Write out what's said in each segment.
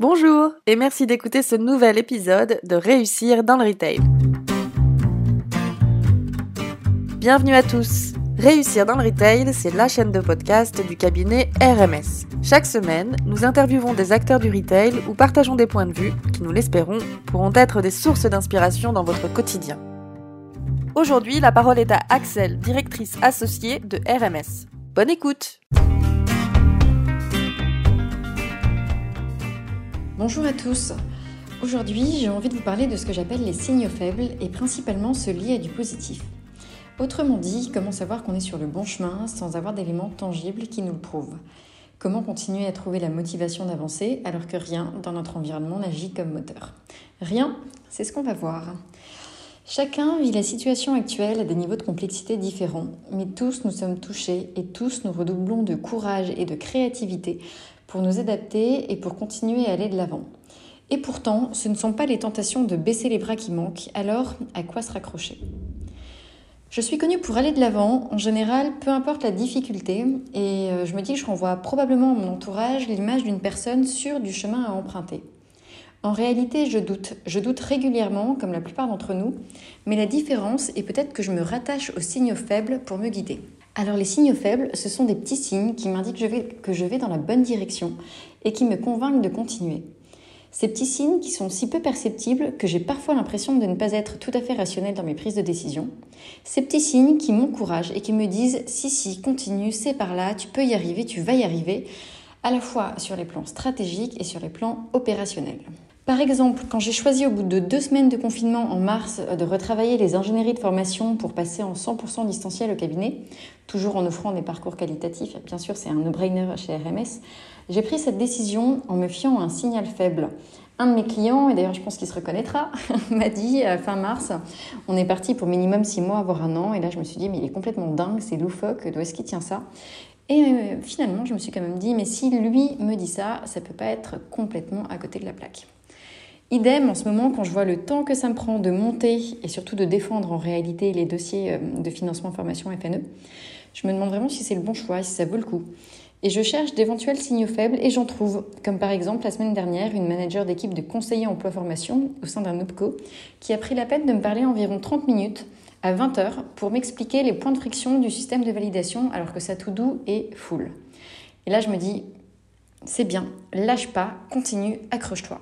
Bonjour et merci d'écouter ce nouvel épisode de Réussir dans le Retail. Bienvenue à tous. Réussir dans le Retail, c'est la chaîne de podcast du cabinet RMS. Chaque semaine, nous interviewons des acteurs du retail ou partageons des points de vue qui, nous l'espérons, pourront être des sources d'inspiration dans votre quotidien. Aujourd'hui, la parole est à Axel, directrice associée de RMS. Bonne écoute Bonjour à tous. Aujourd'hui, j'ai envie de vous parler de ce que j'appelle les signaux faibles et principalement ceux liés à du positif. Autrement dit, comment savoir qu'on est sur le bon chemin sans avoir d'éléments tangibles qui nous le prouvent? Comment continuer à trouver la motivation d'avancer alors que rien dans notre environnement n'agit comme moteur? Rien, c'est ce qu'on va voir. Chacun vit la situation actuelle à des niveaux de complexité différents, mais tous nous sommes touchés et tous nous redoublons de courage et de créativité pour nous adapter et pour continuer à aller de l'avant. Et pourtant, ce ne sont pas les tentations de baisser les bras qui manquent, alors à quoi se raccrocher? Je suis connue pour aller de l'avant, en général, peu importe la difficulté, et euh, je me dis que je renvoie probablement à mon entourage l'image d'une personne sûre du chemin à emprunter. En réalité, je doute. Je doute régulièrement, comme la plupart d'entre nous, mais la différence est peut-être que je me rattache aux signaux faibles pour me guider. Alors les signaux faibles, ce sont des petits signes qui m'indiquent que je vais dans la bonne direction et qui me convainquent de continuer. Ces petits signes qui sont si peu perceptibles que j'ai parfois l'impression de ne pas être tout à fait rationnel dans mes prises de décision. Ces petits signes qui m'encouragent et qui me disent si si, continue, c'est par là, tu peux y arriver, tu vas y arriver, à la fois sur les plans stratégiques et sur les plans opérationnels. Par exemple, quand j'ai choisi au bout de deux semaines de confinement en mars euh, de retravailler les ingénieries de formation pour passer en 100% distanciel au cabinet, toujours en offrant des parcours qualitatifs, bien sûr c'est un no-brainer chez RMS, j'ai pris cette décision en me fiant à un signal faible. Un de mes clients, et d'ailleurs je pense qu'il se reconnaîtra, m'a dit euh, fin mars, on est parti pour minimum six mois, voire un an, et là je me suis dit mais il est complètement dingue, c'est loufoque, d'où est-ce qu'il tient ça? Et euh, finalement, je me suis quand même dit, mais si lui me dit ça, ça peut pas être complètement à côté de la plaque. Idem en ce moment quand je vois le temps que ça me prend de monter et surtout de défendre en réalité les dossiers euh, de financement formation FNE, je me demande vraiment si c'est le bon choix, si ça vaut le coup. Et je cherche d'éventuels signaux faibles et j'en trouve, comme par exemple la semaine dernière une manager d'équipe de conseiller emploi formation au sein d'un OPCO qui a pris la peine de me parler environ 30 minutes à 20 heures pour m'expliquer les points de friction du système de validation alors que ça tout doux est full. Et là je me dis, c'est bien, lâche pas, continue, accroche-toi.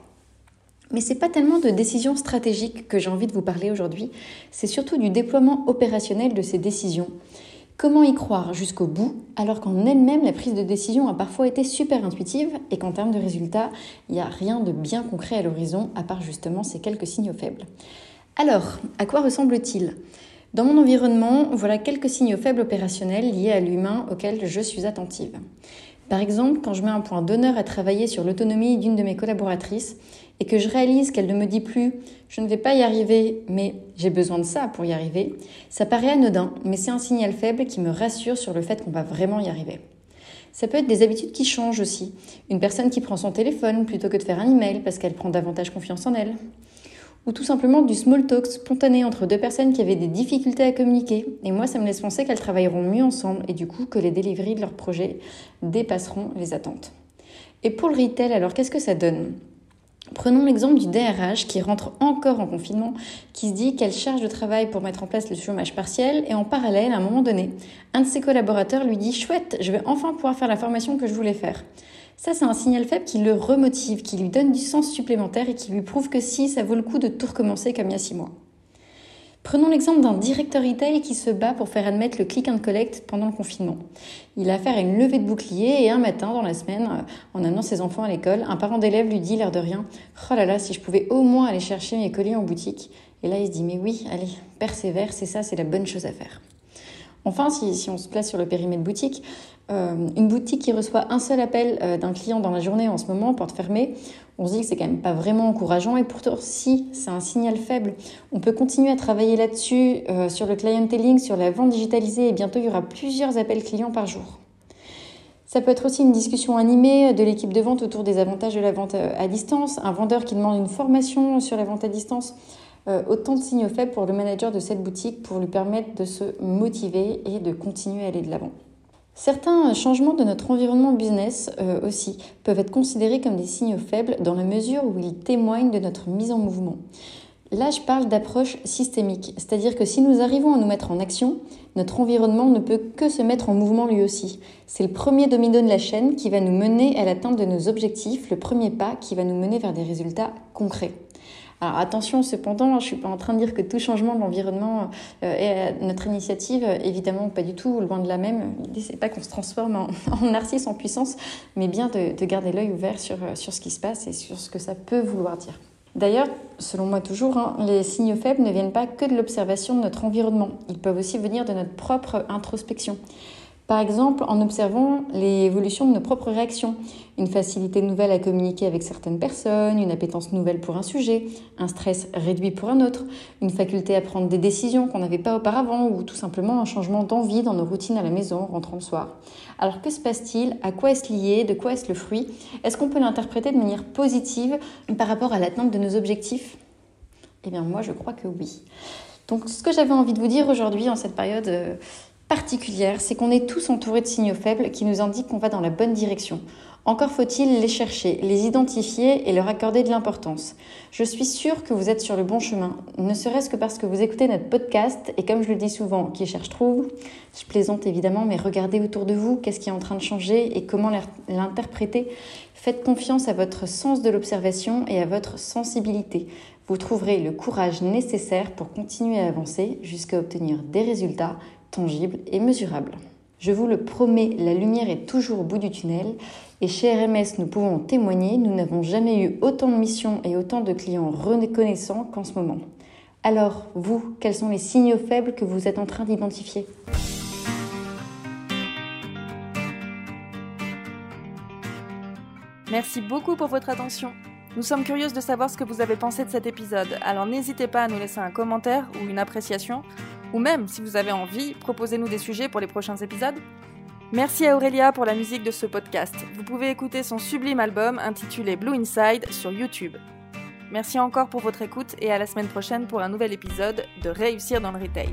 Mais ce n'est pas tellement de décisions stratégiques que j'ai envie de vous parler aujourd'hui, c'est surtout du déploiement opérationnel de ces décisions. Comment y croire jusqu'au bout alors qu'en elle-même la prise de décision a parfois été super intuitive et qu'en termes de résultats, il n'y a rien de bien concret à l'horizon à part justement ces quelques signaux faibles. Alors, à quoi ressemble-t-il? Dans mon environnement, voilà quelques signaux faibles opérationnels liés à l'humain auxquels je suis attentive. Par exemple, quand je mets un point d'honneur à travailler sur l'autonomie d'une de mes collaboratrices et que je réalise qu'elle ne me dit plus je ne vais pas y arriver, mais j'ai besoin de ça pour y arriver, ça paraît anodin, mais c'est un signal faible qui me rassure sur le fait qu'on va vraiment y arriver. Ça peut être des habitudes qui changent aussi. Une personne qui prend son téléphone plutôt que de faire un email parce qu'elle prend davantage confiance en elle ou tout simplement du small talk spontané entre deux personnes qui avaient des difficultés à communiquer. Et moi, ça me laisse penser qu'elles travailleront mieux ensemble et du coup que les deliveries de leurs projets dépasseront les attentes. Et pour le retail, alors qu'est-ce que ça donne? Prenons l'exemple du DRH qui rentre encore en confinement, qui se dit qu'elle charge de travail pour mettre en place le chômage partiel et en parallèle, à un moment donné, un de ses collaborateurs lui dit Chouette, je vais enfin pouvoir faire la formation que je voulais faire. Ça, c'est un signal faible qui le remotive, qui lui donne du sens supplémentaire et qui lui prouve que si, ça vaut le coup de tout recommencer comme il y a six mois. Prenons l'exemple d'un directeur retail qui se bat pour faire admettre le click and collect pendant le confinement. Il a affaire à une levée de bouclier et un matin dans la semaine, euh, en amenant ses enfants à l'école, un parent d'élève lui dit l'air de rien Oh là là, si je pouvais au moins aller chercher mes colis en boutique. Et là, il se dit Mais oui, allez, persévère, c'est ça, c'est la bonne chose à faire. Enfin, si, on se place sur le périmètre boutique, euh, une boutique qui reçoit un seul appel euh, d'un client dans la journée en ce moment, porte fermée, on se dit que c'est quand même pas vraiment encourageant et pourtant si c'est un signal faible, on peut continuer à travailler là-dessus euh, sur le clienteling, sur la vente digitalisée et bientôt il y aura plusieurs appels clients par jour. Ça peut être aussi une discussion animée de l'équipe de vente autour des avantages de la vente à distance, un vendeur qui demande une formation sur la vente à distance, euh, autant de signaux faibles pour le manager de cette boutique pour lui permettre de se motiver et de continuer à aller de l'avant. Certains changements de notre environnement business euh, aussi peuvent être considérés comme des signaux faibles dans la mesure où ils témoignent de notre mise en mouvement. Là, je parle d'approche systémique, c'est-à-dire que si nous arrivons à nous mettre en action, notre environnement ne peut que se mettre en mouvement lui aussi. C'est le premier domino de la chaîne qui va nous mener à l'atteinte de nos objectifs, le premier pas qui va nous mener vers des résultats concrets. Alors attention cependant, je suis pas en train de dire que tout changement de l'environnement euh, est notre initiative, évidemment pas du tout, loin de la même. L'idée c'est pas qu'on se transforme en, narcisse en puissance, mais bien de, garder l'œil ouvert sur, sur ce qui se passe et sur ce que ça peut vouloir dire. D'ailleurs, selon moi toujours, hein, les signaux faibles ne viennent pas que de l'observation de notre environnement, ils peuvent aussi venir de notre propre introspection. Par exemple, en observant l'évolution de nos propres réactions, une facilité nouvelle à communiquer avec certaines personnes, une appétence nouvelle pour un sujet, un stress réduit pour un autre, une faculté à prendre des décisions qu'on n'avait pas auparavant ou tout simplement un changement d'envie dans nos routines à la maison rentrant le soir. Alors que se passe-t-il? À quoi est-ce lié? De quoi est-ce le fruit? Est-ce qu'on peut l'interpréter de manière positive par rapport à l'atteinte de nos objectifs? Eh bien moi je crois que oui. Donc ce que j'avais envie de vous dire aujourd'hui en cette période euh, particulière, c'est qu'on est tous entourés de signaux faibles qui nous indiquent qu'on va dans la bonne direction. Encore faut-il les chercher, les identifier et leur accorder de l'importance. Je suis sûre que vous êtes sur le bon chemin, ne serait-ce que parce que vous écoutez notre podcast et comme je le dis souvent, qui cherche trouve. Je plaisante évidemment, mais regardez autour de vous, qu'est-ce qui est en train de changer et comment l'interpréter. Faites confiance à votre sens de l'observation et à votre sensibilité. Vous trouverez le courage nécessaire pour continuer à avancer jusqu'à obtenir des résultats tangible et mesurable. Je vous le promets, la lumière est toujours au bout du tunnel et chez RMS, nous pouvons témoigner, nous n'avons jamais eu autant de missions et autant de clients reconnaissants qu'en ce moment. Alors, vous, quels sont les signaux faibles que vous êtes en train d'identifier? Merci beaucoup pour votre attention. Nous sommes curieuses de savoir ce que vous avez pensé de cet épisode, alors n'hésitez pas à nous laisser un commentaire ou une appréciation ou même, si vous avez envie, proposez-nous des sujets pour les prochains épisodes. Merci à Aurélia pour la musique de ce podcast. Vous pouvez écouter son sublime album intitulé Blue Inside sur YouTube. Merci encore pour votre écoute et à la semaine prochaine pour un nouvel épisode de Réussir dans le Retail.